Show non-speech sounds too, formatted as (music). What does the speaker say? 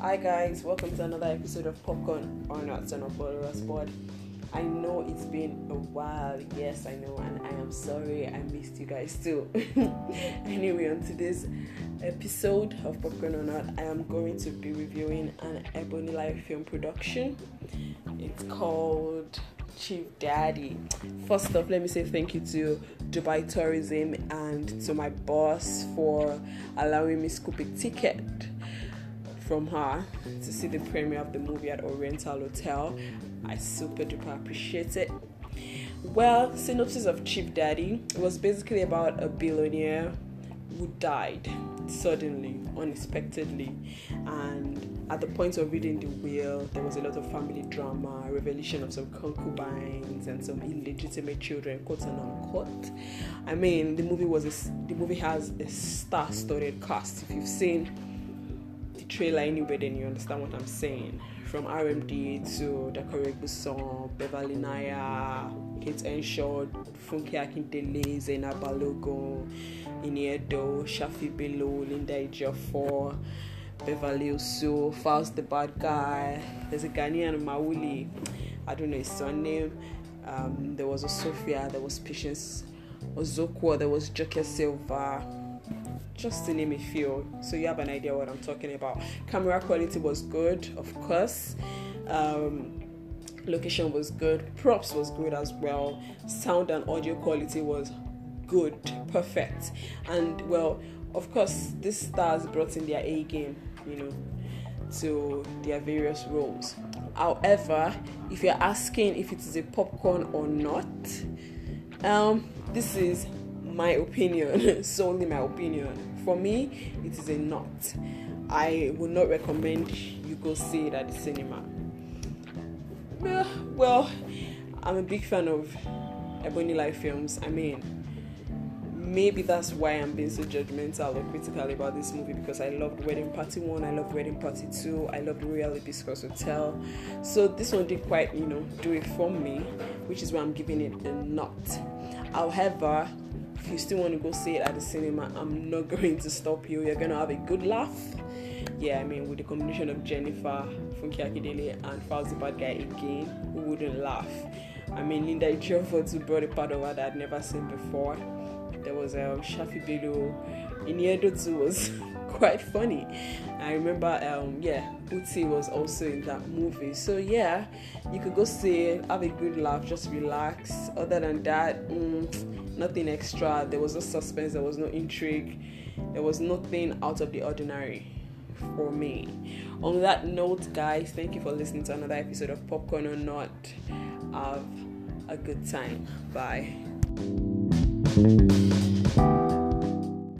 Hi guys, welcome to another episode of Popcorn or Not Son of Followers Pod. I know it's been a while, yes, I know, and I am sorry I missed you guys too. (laughs) anyway, on today's episode of Popcorn or Not, I am going to be reviewing an Ebony Life film production. It's called Chief Daddy. First off, let me say thank you to Dubai Tourism and to my boss for allowing me scoop a ticket from her to see the premiere of the movie at Oriental Hotel. I super duper appreciate it. Well, synopsis of Chief Daddy was basically about a billionaire who died suddenly, unexpectedly, and at the point of reading the will, there was a lot of family drama, revelation of some concubines and some illegitimate children, quote and unquote. I mean, the movie was a, the movie has a star-studded cast. If you've seen trailer anyway, then you understand what I'm saying. From RMD to Dakore Egbuson, Beverly Naya, Kate Henshaw, Funke Akindele, Zainab Balogun, Iniedo, Shaffy Bello, Linda Ejiofor, Beverly Osu, Falz the Bad Guy. There's a Ghanaian Mawuli, I don't know his surname. Um, there was a Sophia, there was Patience Ozokwor, there was Joke Silva just to name a few so you have an idea what i'm talking about. Camera quality was good of course. Um, location was good props was good as well. Sound and audio quality was good perfect. And well of course these stars brought in their a game you know to their various roles. However if you're asking if it is a popcorn or not um, this is my opinion (laughs) solely my opinion for me, it is a not. I would not recommend you go see it at the cinema. Well, I'm a big fan of Ebony Life films. I mean, maybe that's why I'm being so judgmental or critical about this movie because I loved Wedding Party 1, I loved Wedding Party 2, I loved Royal Hibiscus Hotel. So this one did quite, you know, do it for me, which is why I'm giving it a not. However, you still want to go see it at the cinema, I'm not going to stop you. You're gonna have a good laugh. Yeah, I mean, with the combination of Jennifer, Funke Akindele, and Fauzi Bad Guy again, who wouldn't laugh? I mean, Linda to brought a part of her that I'd never seen before. There was um, Shaffy Bello. Ini Edo was (laughs) quite funny. I remember, um, yeah, Uti was also in that movie. So yeah, you could go see it, have a good laugh, just relax. Other than that, mm, nothing extra. There was no suspense. There was no intrigue. There was nothing out of the ordinary for me. On that note, guys, thank you for listening to another episode of Popcorn or Not. Have a good time. Bye.